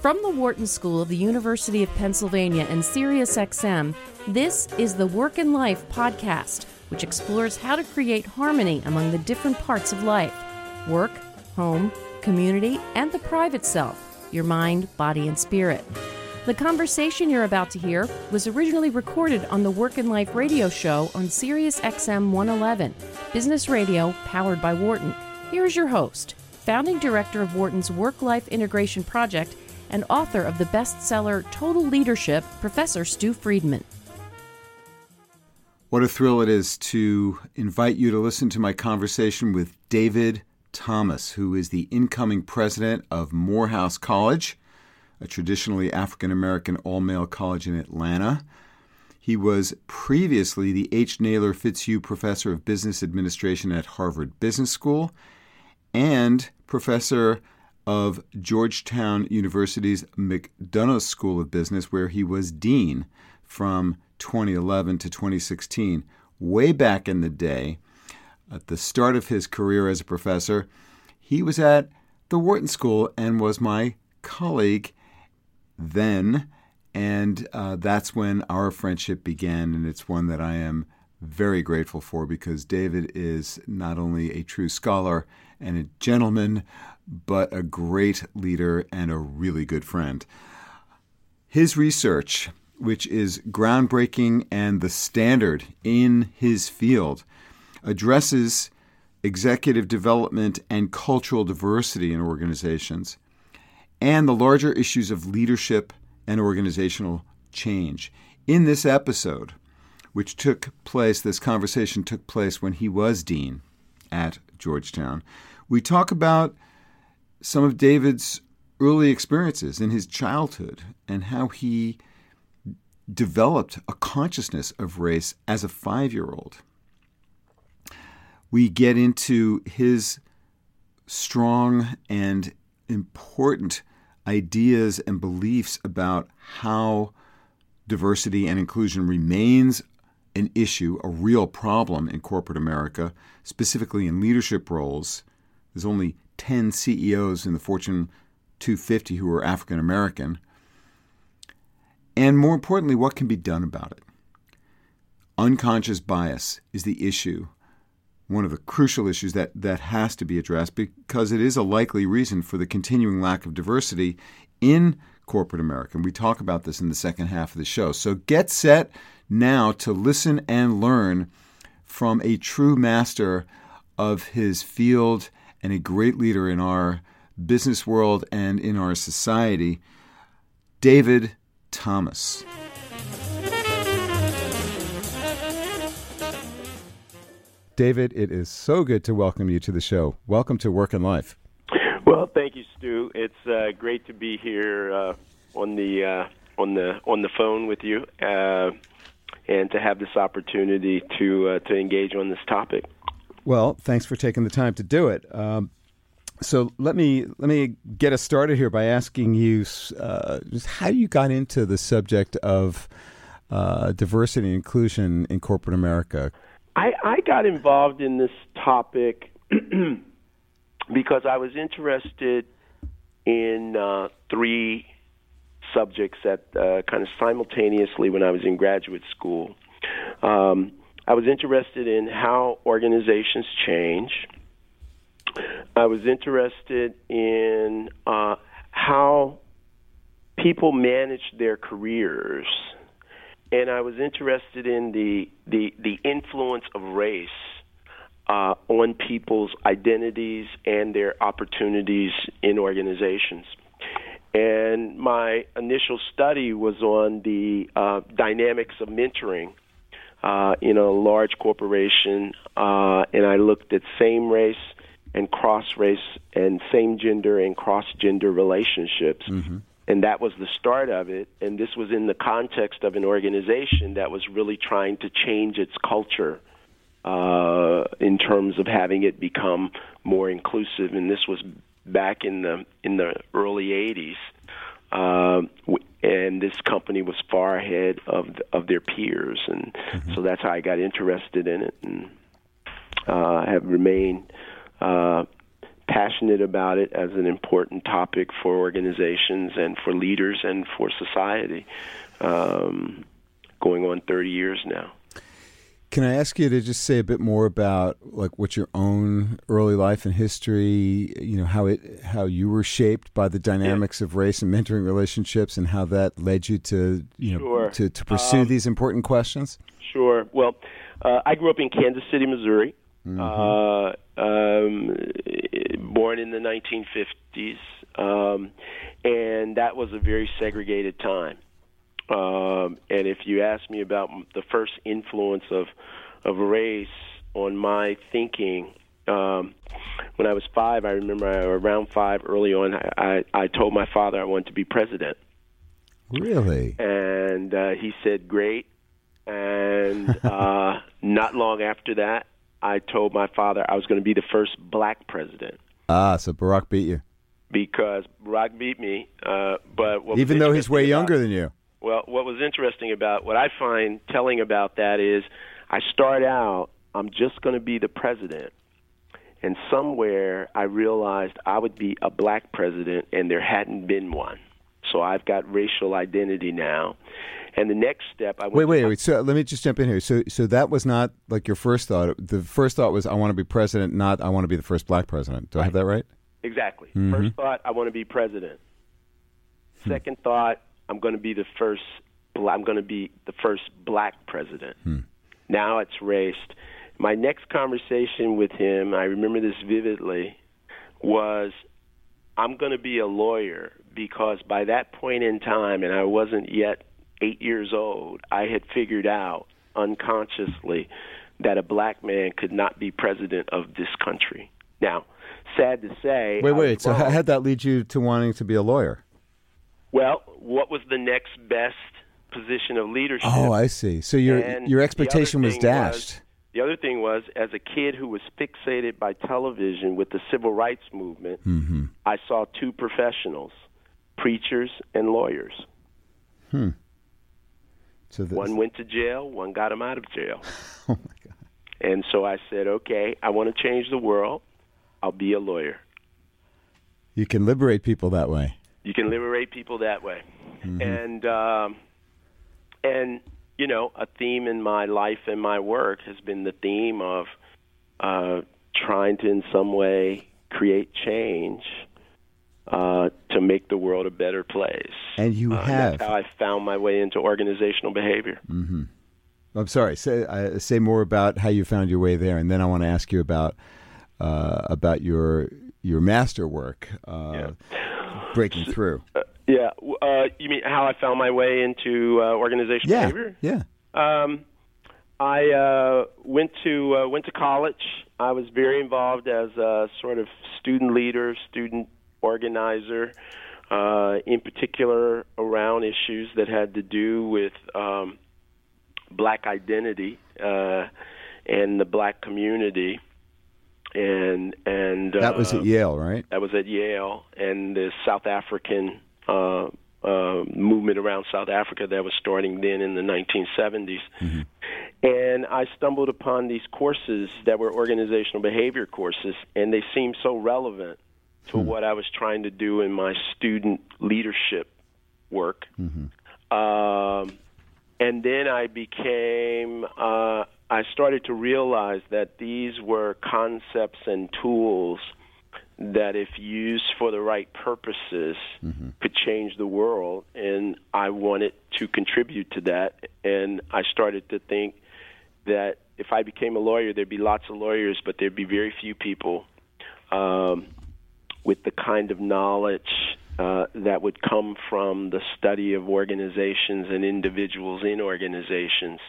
From the Wharton School of the University of Pennsylvania and SiriusXM, this is the Work and Life podcast, which explores how to create harmony among the different parts of life work, home, community, and the private self, your mind, body, and spirit. The conversation you're about to hear was originally recorded on the Work and Life radio show on SiriusXM 111, business radio powered by Wharton. Here's your host, founding director of Wharton's Work Life Integration Project and author of the bestseller Total Leadership, Professor Stew Friedman. What a thrill it is to invite you to listen to my conversation with David Thomas, who is the incoming president of Morehouse College, a traditionally African American all male college in Atlanta. He was previously the H. Naylor Fitzhugh Professor of Business Administration at Harvard Business School and professor of Georgetown University's McDonough School of Business, where he was dean from 2011 to 2016. Way back in the day, at the start of his career as a professor, he was at the Wharton School and was my colleague then. And uh, that's when our friendship began, and it's one that I am very grateful for because David is not only a true scholar and a gentleman, but a great leader and a really good friend. His research, which is groundbreaking and the standard in his field, addresses executive development and cultural diversity in organizations, and the larger issues of leadership and organizational change. In this episode, which took place, this conversation took place when he was dean at Georgetown, we talk about some of David's early experiences in his childhood and how he developed a consciousness of race as a five year old. We get into his strong and important ideas and beliefs about how diversity and inclusion remains an issue, a real problem in corporate America, specifically in leadership roles. There's only 10 CEOs in the Fortune 250 who are African American. And more importantly, what can be done about it? Unconscious bias is the issue, one of the crucial issues that, that has to be addressed because it is a likely reason for the continuing lack of diversity in corporate America. And we talk about this in the second half of the show. So get set now to listen and learn from a true master of his field and a great leader in our business world and in our society, David Thomas. David, it is so good to welcome you to the show. Welcome to Work and Life. Well, thank you, Stew. It's uh, great to be here uh, on the uh, on the on the phone with you, uh, and to have this opportunity to uh, to engage on this topic. Well, thanks for taking the time to do it. Um, so let me let me get us started here by asking you uh, how you got into the subject of uh, diversity and inclusion in corporate America. I, I got involved in this topic because I was interested in uh, three subjects that uh, kind of simultaneously when I was in graduate school. Um, I was interested in how organizations change. I was interested in uh, how people manage their careers, and I was interested in the the, the influence of race uh, on people's identities and their opportunities in organizations. And my initial study was on the uh, dynamics of mentoring uh, in a large corporation, uh, and I looked at same race and cross race and same gender and cross gender relationships. Mm-hmm. And that was the start of it. And this was in the context of an organization that was really trying to change its culture uh, in terms of having it become more inclusive. And this was back in the in the early 80s. Uh, and this company was far ahead of of their peers, and mm-hmm. so that's how I got interested in it, and uh, have remained uh, passionate about it as an important topic for organizations and for leaders and for society. Um, going on 30 years now. Can I ask you to just say a bit more about like what your own early life and history, you know, how it how you were shaped by the dynamics yeah. of race and mentoring relationships and how that led you to, you know, sure. to, to pursue um, these important questions? Sure. Well, uh, I grew up in Kansas City, Missouri. Mm-hmm. Uh, um, born in the 1950s, um, and that was a very segregated time. Um, and if you ask me about the first influence of of race on my thinking, um, when I was five, I remember I, around five, early on, I, I, I told my father I wanted to be president. Really? And uh, he said, "Great." And uh, not long after that, I told my father I was going to be the first black president. Ah, so Barack beat you. Because Barack beat me, uh, but even though he's way younger than you. Well, what was interesting about what I find telling about that is I start out, I'm just going to be the president. And somewhere I realized I would be a black president and there hadn't been one. So I've got racial identity now. And the next step I Wait, wait, wait. So let me just jump in here. So so that was not like your first thought. The first thought was I want to be president, not I want to be the first black president. Do right. I have that right? Exactly. Mm-hmm. First thought I want to be president. Hmm. Second thought I'm going to be the first. I'm going to be the first black president. Hmm. Now it's raced. My next conversation with him, I remember this vividly, was I'm going to be a lawyer because by that point in time, and I wasn't yet eight years old, I had figured out unconsciously that a black man could not be president of this country. Now, sad to say. Wait, wait. So, how did that lead you to wanting to be a lawyer? Well, what was the next best position of leadership? Oh, I see. So your and your expectation was dashed. Was, the other thing was, as a kid who was fixated by television with the civil rights movement, mm-hmm. I saw two professionals, preachers and lawyers. Hmm. So one went to jail, one got him out of jail. oh my God! And so I said, okay, I want to change the world. I'll be a lawyer. You can liberate people that way you can liberate people that way. Mm-hmm. And um, and you know, a theme in my life and my work has been the theme of uh, trying to, in some way, create change uh, to make the world a better place. And you uh, have. that's how I found my way into organizational behavior. Mm-hmm. I'm sorry. Say uh, say more about how you found your way there, and then I want to ask you about uh, about your your master work. Uh, yeah breaking through. Uh, yeah. Uh, you mean how I found my way into uh, organizational yeah. behavior? Yeah. Um, I uh, went to uh, went to college. I was very involved as a sort of student leader, student organizer, uh, in particular around issues that had to do with um, black identity uh, and the black community and and that was at uh, Yale, right? That was at Yale, and the South African uh, uh, movement around South Africa that was starting then in the 1970s. Mm-hmm. And I stumbled upon these courses that were organizational behavior courses, and they seemed so relevant to hmm. what I was trying to do in my student leadership work. Mm-hmm. Um, and then I became uh, I started to realize that these were concepts and tools that, if used for the right purposes, mm-hmm. could change the world. And I wanted to contribute to that. And I started to think that if I became a lawyer, there'd be lots of lawyers, but there'd be very few people um, with the kind of knowledge uh, that would come from the study of organizations and individuals in organizations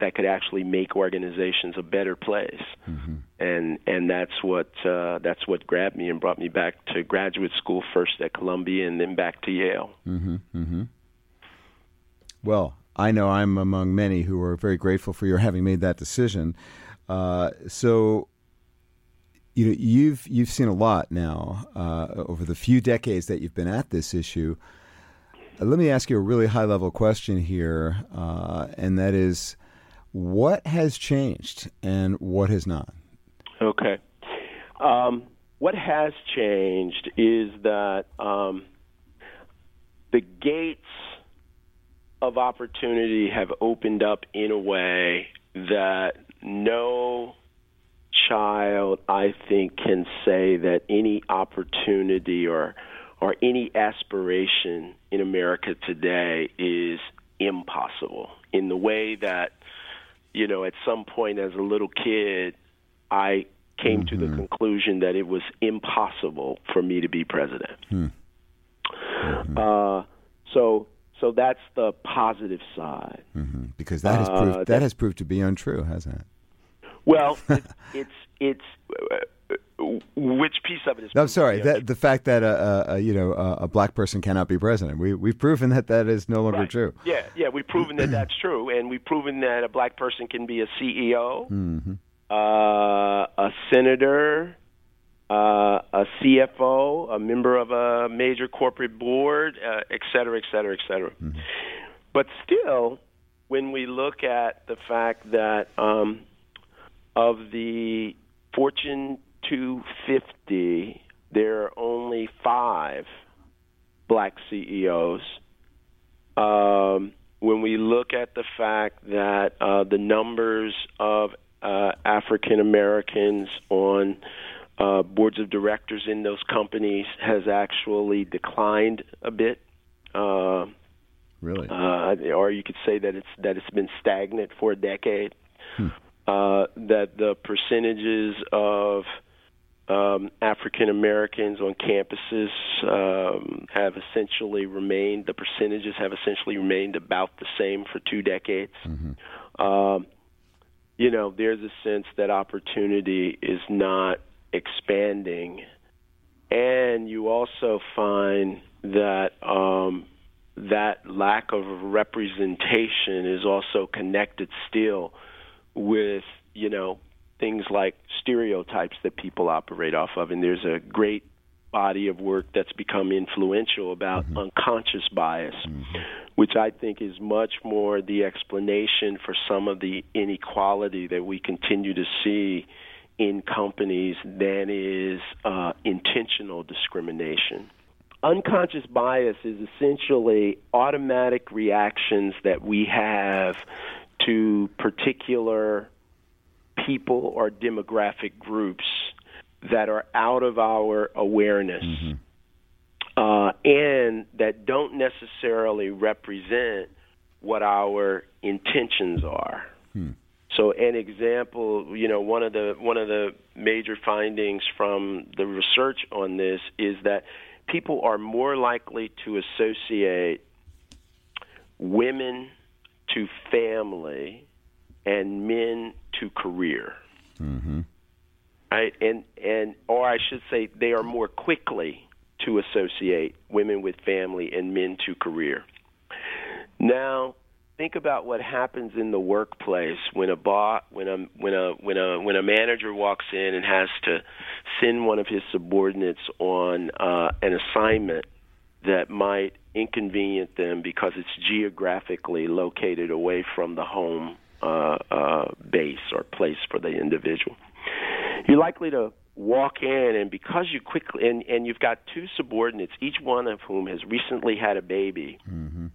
that could actually make organizations a better place. Mm-hmm. And and that's what uh, that's what grabbed me and brought me back to graduate school first at Columbia and then back to Yale. Mm-hmm. Mm-hmm. Well, I know I'm among many who are very grateful for your having made that decision. Uh, so you know you've you've seen a lot now uh, over the few decades that you've been at this issue. Uh, let me ask you a really high level question here, uh, and that is what has changed and what has not? Okay. Um, what has changed is that um, the gates of opportunity have opened up in a way that no child, I think, can say that any opportunity or or any aspiration in America today is impossible. In the way that, you know, at some point as a little kid, I came mm-hmm. to the mm-hmm. conclusion that it was impossible for me to be president. Hmm. Mm-hmm. Uh, so so that's the positive side. Mm-hmm. Because that has uh, proved uh, that, that, has proved to be untrue, hasn't it? Well, it, it's it's uh, which piece of it is? No, I'm sorry. That, the fact that a, a you know a, a, black person cannot be president. We we've proven that that is no longer right. true. Yeah, yeah, we've proven that that's true, and we've proven that a black person can be a CEO, mm-hmm. uh, a senator, uh, a CFO, a member of a major corporate board, uh, et cetera, et cetera, et cetera. Mm-hmm. But still, when we look at the fact that um, of the Fortune 250, there are only five black CEOs. Um, when we look at the fact that uh, the numbers of uh, African Americans on uh, boards of directors in those companies has actually declined a bit. Uh, really? Uh, or you could say that it's that it's been stagnant for a decade. Hmm. Uh, that the percentages of um, African Americans on campuses um, have essentially remained. The percentages have essentially remained about the same for two decades. Mm-hmm. Um, you know, there's a sense that opportunity is not expanding, and you also find that um, that lack of representation is also connected still with you know things like stereotypes that people operate off of, and there's a great body of work that's become influential about mm-hmm. unconscious bias, mm-hmm. which I think is much more the explanation for some of the inequality that we continue to see in companies than is uh, intentional discrimination. Unconscious bias is essentially automatic reactions that we have to particular people or demographic groups that are out of our awareness mm-hmm. uh, and that don't necessarily represent what our intentions are. Hmm. So an example, you know, one of the one of the major findings from the research on this is that people are more likely to associate women to family and men to career. Mm-hmm. Right? And and or I should say they are more quickly to associate women with family and men to career. Now, think about what happens in the workplace when a bot when a when a when a when a manager walks in and has to send one of his subordinates on uh, an assignment that might inconvenience them because it's geographically located away from the home uh, uh, base or place for the individual. You're likely to walk in and because you quickly and, and you've got two subordinates, each one of whom has recently had a baby. Mm-hmm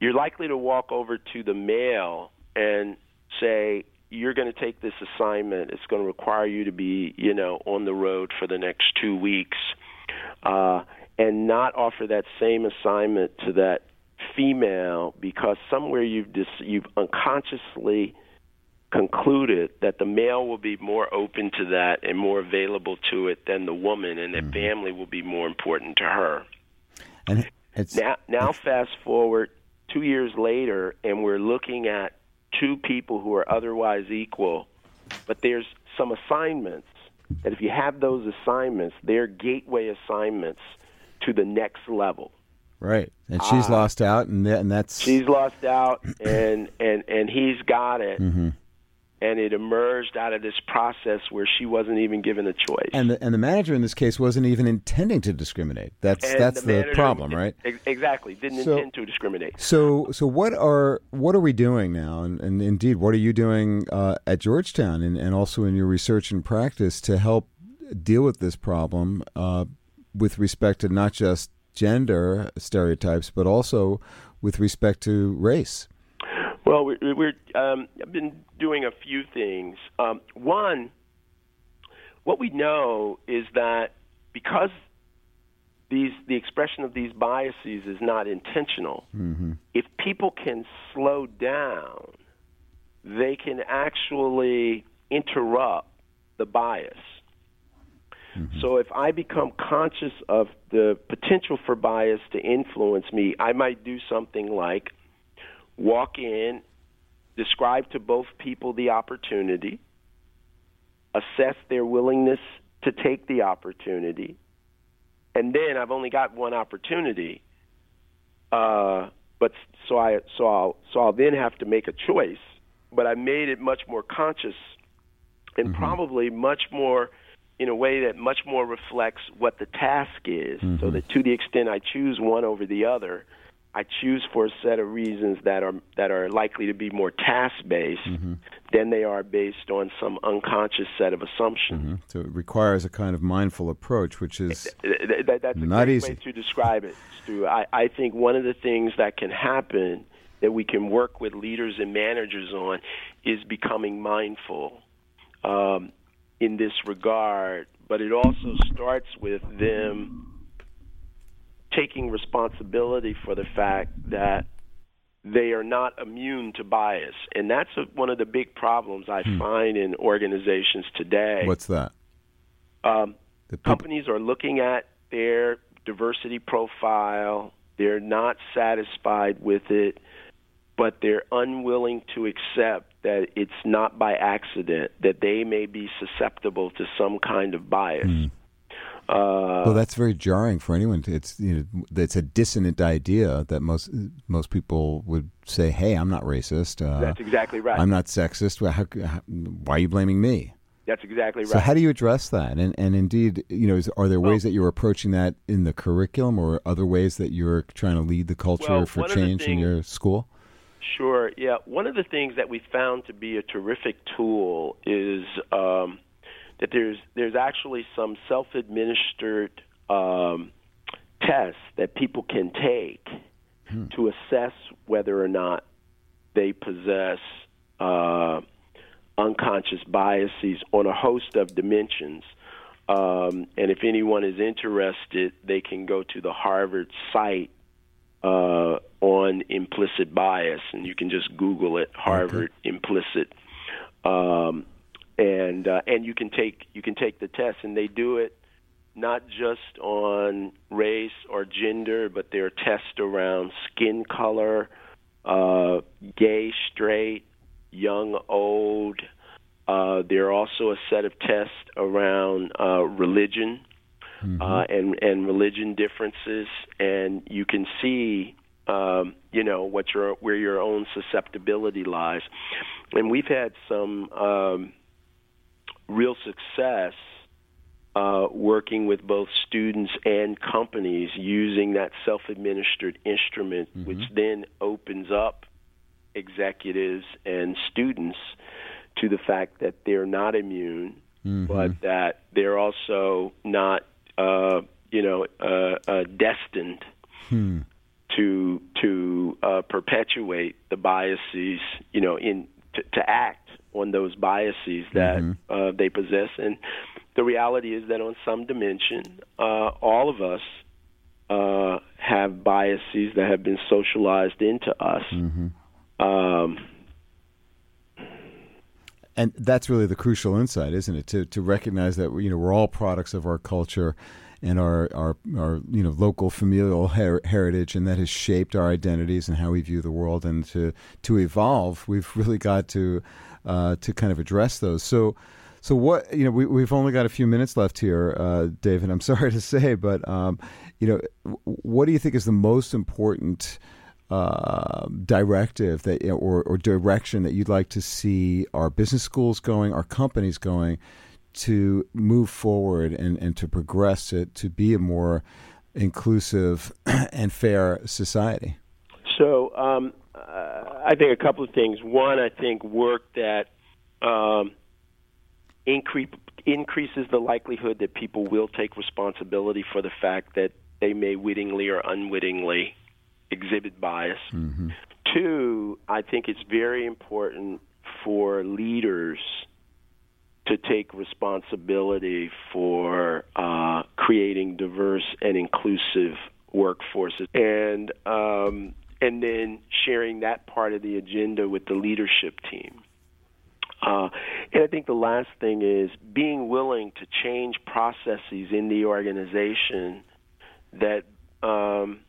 you're likely to walk over to the male and say, you're going to take this assignment. It's going to require you to be, you know, on the road for the next two weeks, uh, and not offer that same assignment to that female because somewhere you've dis- you've unconsciously concluded that the male will be more open to that and more available to it than the woman, and that mm-hmm. family will be more important to her. And it's now, now fast forward two years later and we're looking at two people who are otherwise equal, but there's some assignments that if you have those assignments, they're gateway assignments to the next level. Right, and she's uh, lost out, and, that, and that's she's lost out, and and and he's got it. Mm-hmm and it emerged out of this process where she wasn't even given a choice. And the, and the manager in this case wasn't even intending to discriminate. That's and that's the, the problem, right? Exactly, didn't so, intend to discriminate. So so what are what are we doing now? And, and indeed, what are you doing uh, at Georgetown and, and also in your research and practice to help deal with this problem uh, with respect to not just gender stereotypes, but also with respect to race? Well, we're, we're um, I've been doing a few things. Um, one, what we know is that because these the expression of these biases is not intentional, mm-hmm. if people can slow down, they can actually interrupt the bias. Mm-hmm. So if I become conscious of the potential for bias to influence me, I might do something like walk in, describe to both people the opportunity, assess their willingness to take the opportunity, and then I've only got one opportunity. Uh, but so I so I'll so I'll then have to make a choice. But I made it much more conscious, and Mm-hmm. probably much more in a way that much more reflects what the task is. So Mm-hmm. that to the extent I choose one over the other, I choose for a set of reasons that are that are likely to be more task based Mm-hmm. than they are based on some unconscious set of assumptions. Mhm. So it requires a kind of mindful approach, which is Th- th- that's a Not easy. way to describe it, Stew. I, I think one of the things that can happen that we can work with leaders and managers on is becoming mindful um, in this regard. But it also starts with them taking responsibility for the fact that they are not immune to bias, and that's a, one of the big problems I find in organizations today. what's that? Um, companies are looking at their diversity profile. They're not satisfied with it, but they're unwilling to accept that it's not by accident, that they may be susceptible to some kind of bias. Uh, well, that's very jarring for anyone. It's you know, it's a dissonant idea that most most people would say, "Hey, I'm not racist. Uh, that's exactly right. I'm not sexist. Well, how, how, why are you blaming me?" that's exactly right. So, how do you address that? And and indeed, you know, is, are there ways that you're approaching that in the curriculum, or other ways that you're trying to lead the culture Well, for one of the change in your school? Sure. Yeah. One of the things that we found to be a terrific tool is um, that there's there's actually some self-administered um, tests that people can take to assess whether or not they possess uh, unconscious biases on a host of dimensions. Um, and if anyone is interested, they can go to the Harvard site uh, on implicit bias, and you can just Google it, Harvard implicit, um, and uh, and you can take you can take the test, and they do it not just on race or gender, but there are tests around skin color, uh, gay, straight, young, old. Uh, there are also a set of tests around uh, religion uh, and and religion differences, and you can see, um, you know, what your where your own susceptibility lies. And we've had some um, real success uh, working with both students and companies using that self-administered instrument, which then opens up executives and students to the fact that they're not immune, but that they're also not, uh, you know, uh, uh, destined to to uh, perpetuate the biases, you know, in to, to act on those biases that uh, they possess. And the reality is that on some dimension, uh, all of us uh, have biases that have been socialized into us. Um, And that's really the crucial insight, isn't it? To to recognize that you know we're all products of our culture and our our, our you know local familial her- heritage, and that has shaped our identities and how we view the world. And to to evolve, we've really got to uh, to kind of address those. So. So what you know, we, we've only got a few minutes left here, uh, David. I'm sorry to say, but um, you know, what do you think is the most important uh, directive that or, or direction that you'd like to see our business schools going, our companies going to move forward and, and to progress to, to be a more inclusive and fair society? So um, uh, I think a couple of things. One, I think work that um, increase increases the likelihood that people will take responsibility for the fact that they may wittingly or unwittingly exhibit bias. Mm-hmm. Two, I think it's very important for leaders to take responsibility for uh, creating diverse and inclusive workforces, and um, and then sharing that part of the agenda with the leadership team. Uh, and I think the last thing is being willing to change processes in the organization that um,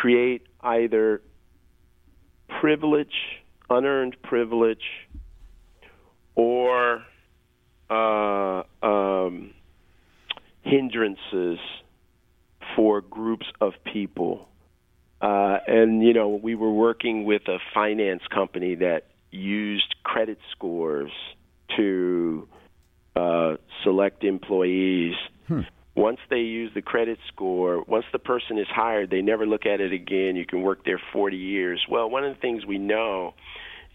create either privilege, unearned privilege, or uh, um, hindrances for groups of people. Uh, and you know, we were working with a finance company that used credit scores to uh, select employees. Hmm. Once they use the credit score, once the person is hired, they never look at it again. You can work there 40 years. Well, one of the things we know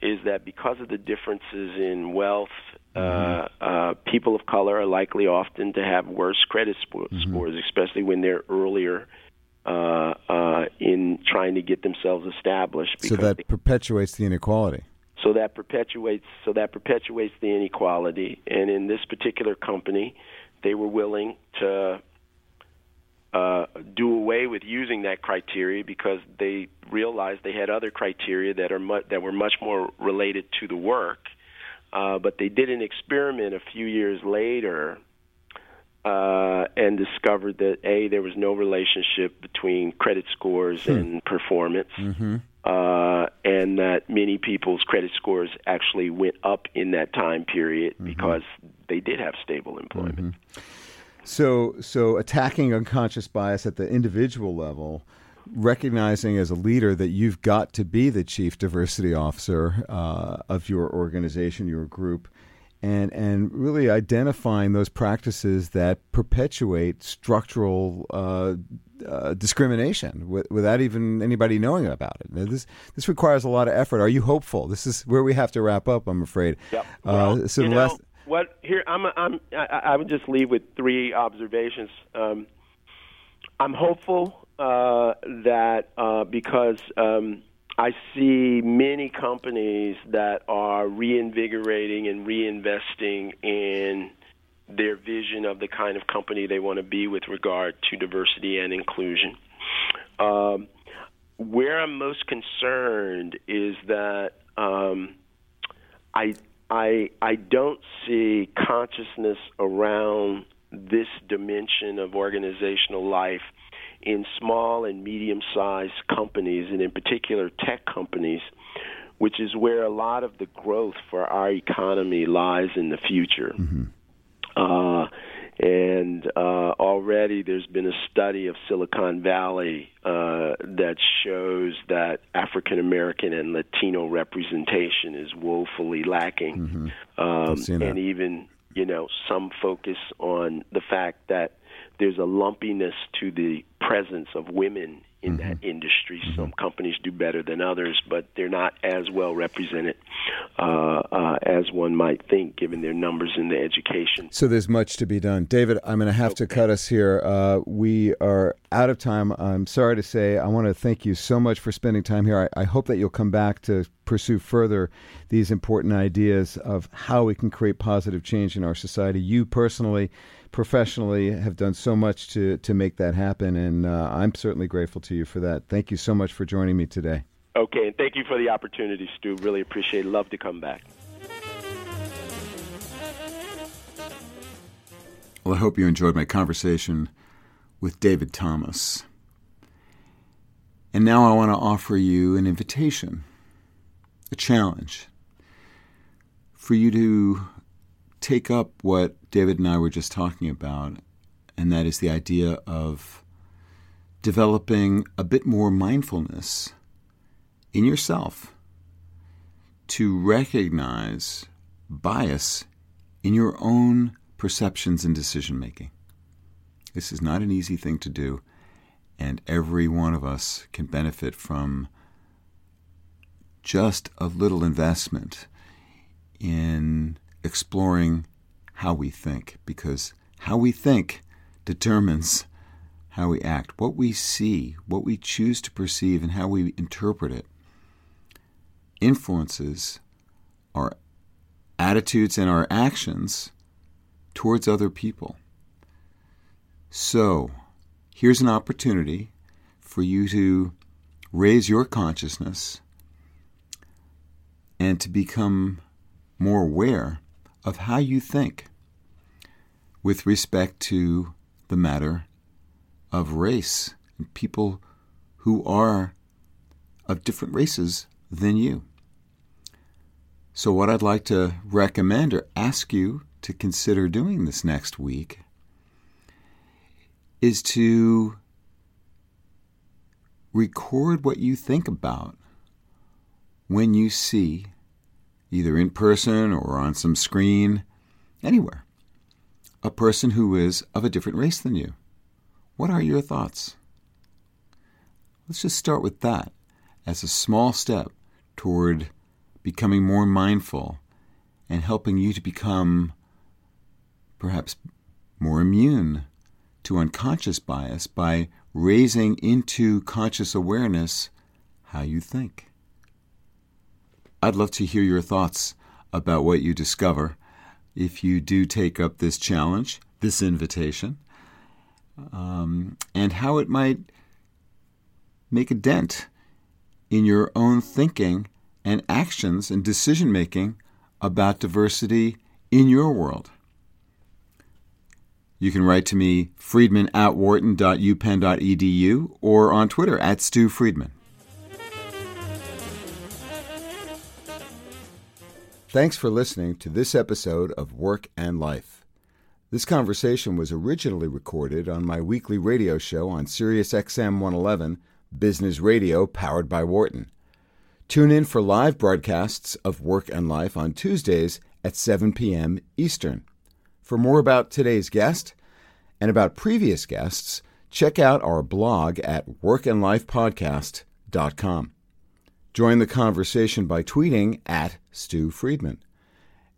is that because of the differences in wealth, uh, mm-hmm. uh, uh, people of color are likely often to have worse credit sp- mm-hmm. scores, especially when they're earlier uh, uh, in trying to get themselves established. So that they, perpetuates the inequality. So that perpetuates. So that perpetuates the inequality. And in this particular company, they were willing to uh, do away with using that criteria because they realized they had other criteria that are mu- that were much more related to the work. Uh, but they did an experiment a few years later uh, and discovered that a there was no relationship between credit scores hmm. and performance, mm-hmm. uh, and that many people's credit scores actually went up in that time period mm-hmm. because they did have stable employment. Mm-hmm. So, so attacking unconscious bias at the individual level, recognizing as a leader that you've got to be the chief diversity officer uh, of your organization, your group, and and really identifying those practices that perpetuate structural uh, uh, discrimination w- without even anybody knowing about it. Now, this this requires a lot of effort. Are you hopeful? This is where we have to wrap up. I'm afraid. Yep. Uh, well, so the know, last what here I'm I'm I, I would just leave with three observations. Um, I'm hopeful uh, that uh, because um, I see many companies that are reinvigorating and reinvesting in their vision of the kind of company they want to be with regard to diversity and inclusion. Um, where I'm most concerned is that um, I I I don't see consciousness around this dimension of organizational life in small and medium sized companies and in particular tech companies which is where a lot of the growth for our economy lies in the future. Mm-hmm. Uh, and uh, already there's been a study of Silicon Valley uh, that shows that African American and Latino representation is woefully lacking. Mm-hmm. Um, and even, you know, some focus on the fact that there's a lumpiness to the presence of women in mm-hmm. that industry. Mm-hmm. Some companies do better than others, but they're not as well represented uh, uh, as one might think, given their numbers in the education. So there's much to be done. David, I'm going to have okay. to cut us here. Uh, we are out of time. I'm sorry to say. I want to thank you so much for spending time here. I, I hope that you'll come back to pursue further these important ideas of how we can create positive change in our society. You personally professionally have done so much to to make that happen, and uh, I'm certainly grateful to you for that. Thank you so much for joining me today. Okay, and thank you for the opportunity, Stew. Really appreciate it. Love to come back. Well, I hope you enjoyed my conversation with David Thomas. And now I want to offer you an invitation, a challenge for you to take up what David and I were just talking about, and that is the idea of developing a bit more mindfulness in yourself to recognize bias in your own perceptions and decision making. This is not an easy thing to do, and every one of us can benefit from just a little investment in exploring how we think, because how we think determines how we act. What we see, what we choose to perceive, and how we interpret it influences our attitudes and our actions towards other people. So, here's an opportunity for you to raise your consciousness and to become more aware of how you think with respect to the matter of race and people who are of different races than you. So, what I'd like to recommend or ask you to consider doing this next week is to record what you think about when you see, either in person or on some screen, anywhere, a person who is of a different race than you. What are your thoughts? Let's just start with that as a small step toward becoming more mindful and helping you to become perhaps more immune to unconscious bias by raising into conscious awareness how you think. I'd love to hear your thoughts about what you discover if you do take up this challenge, this invitation, um, and how it might make a dent in your own thinking and actions and decision making about diversity in your world. You can write to me, friedman at wharton.upenn.edu, or on Twitter at Stew Friedman. Thanks for listening to this episode of Work and Life. This conversation was originally recorded on my weekly radio show on Sirius XM 111, Business Radio, powered by Wharton. Tune in for live broadcasts of Work and Life on Tuesdays at 7 p.m. Eastern. For more about today's guest and about previous guests, check out our blog at workandlifepodcast.com. Join the conversation by tweeting at Stew Friedman.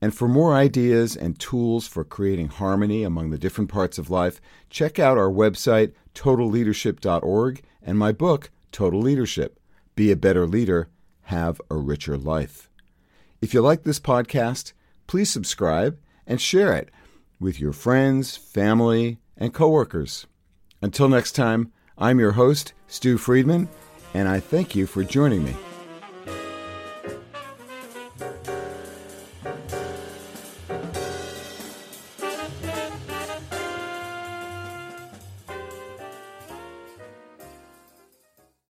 And for more ideas and tools for creating harmony among the different parts of life, check out our website, totalleadership.org, and my book, Total Leadership Be a Better Leader, Have a Richer Life. If you like this podcast, please subscribe and share it with your friends, family, and coworkers. Until next time, I'm your host, Stew Friedman, and I thank you for joining me.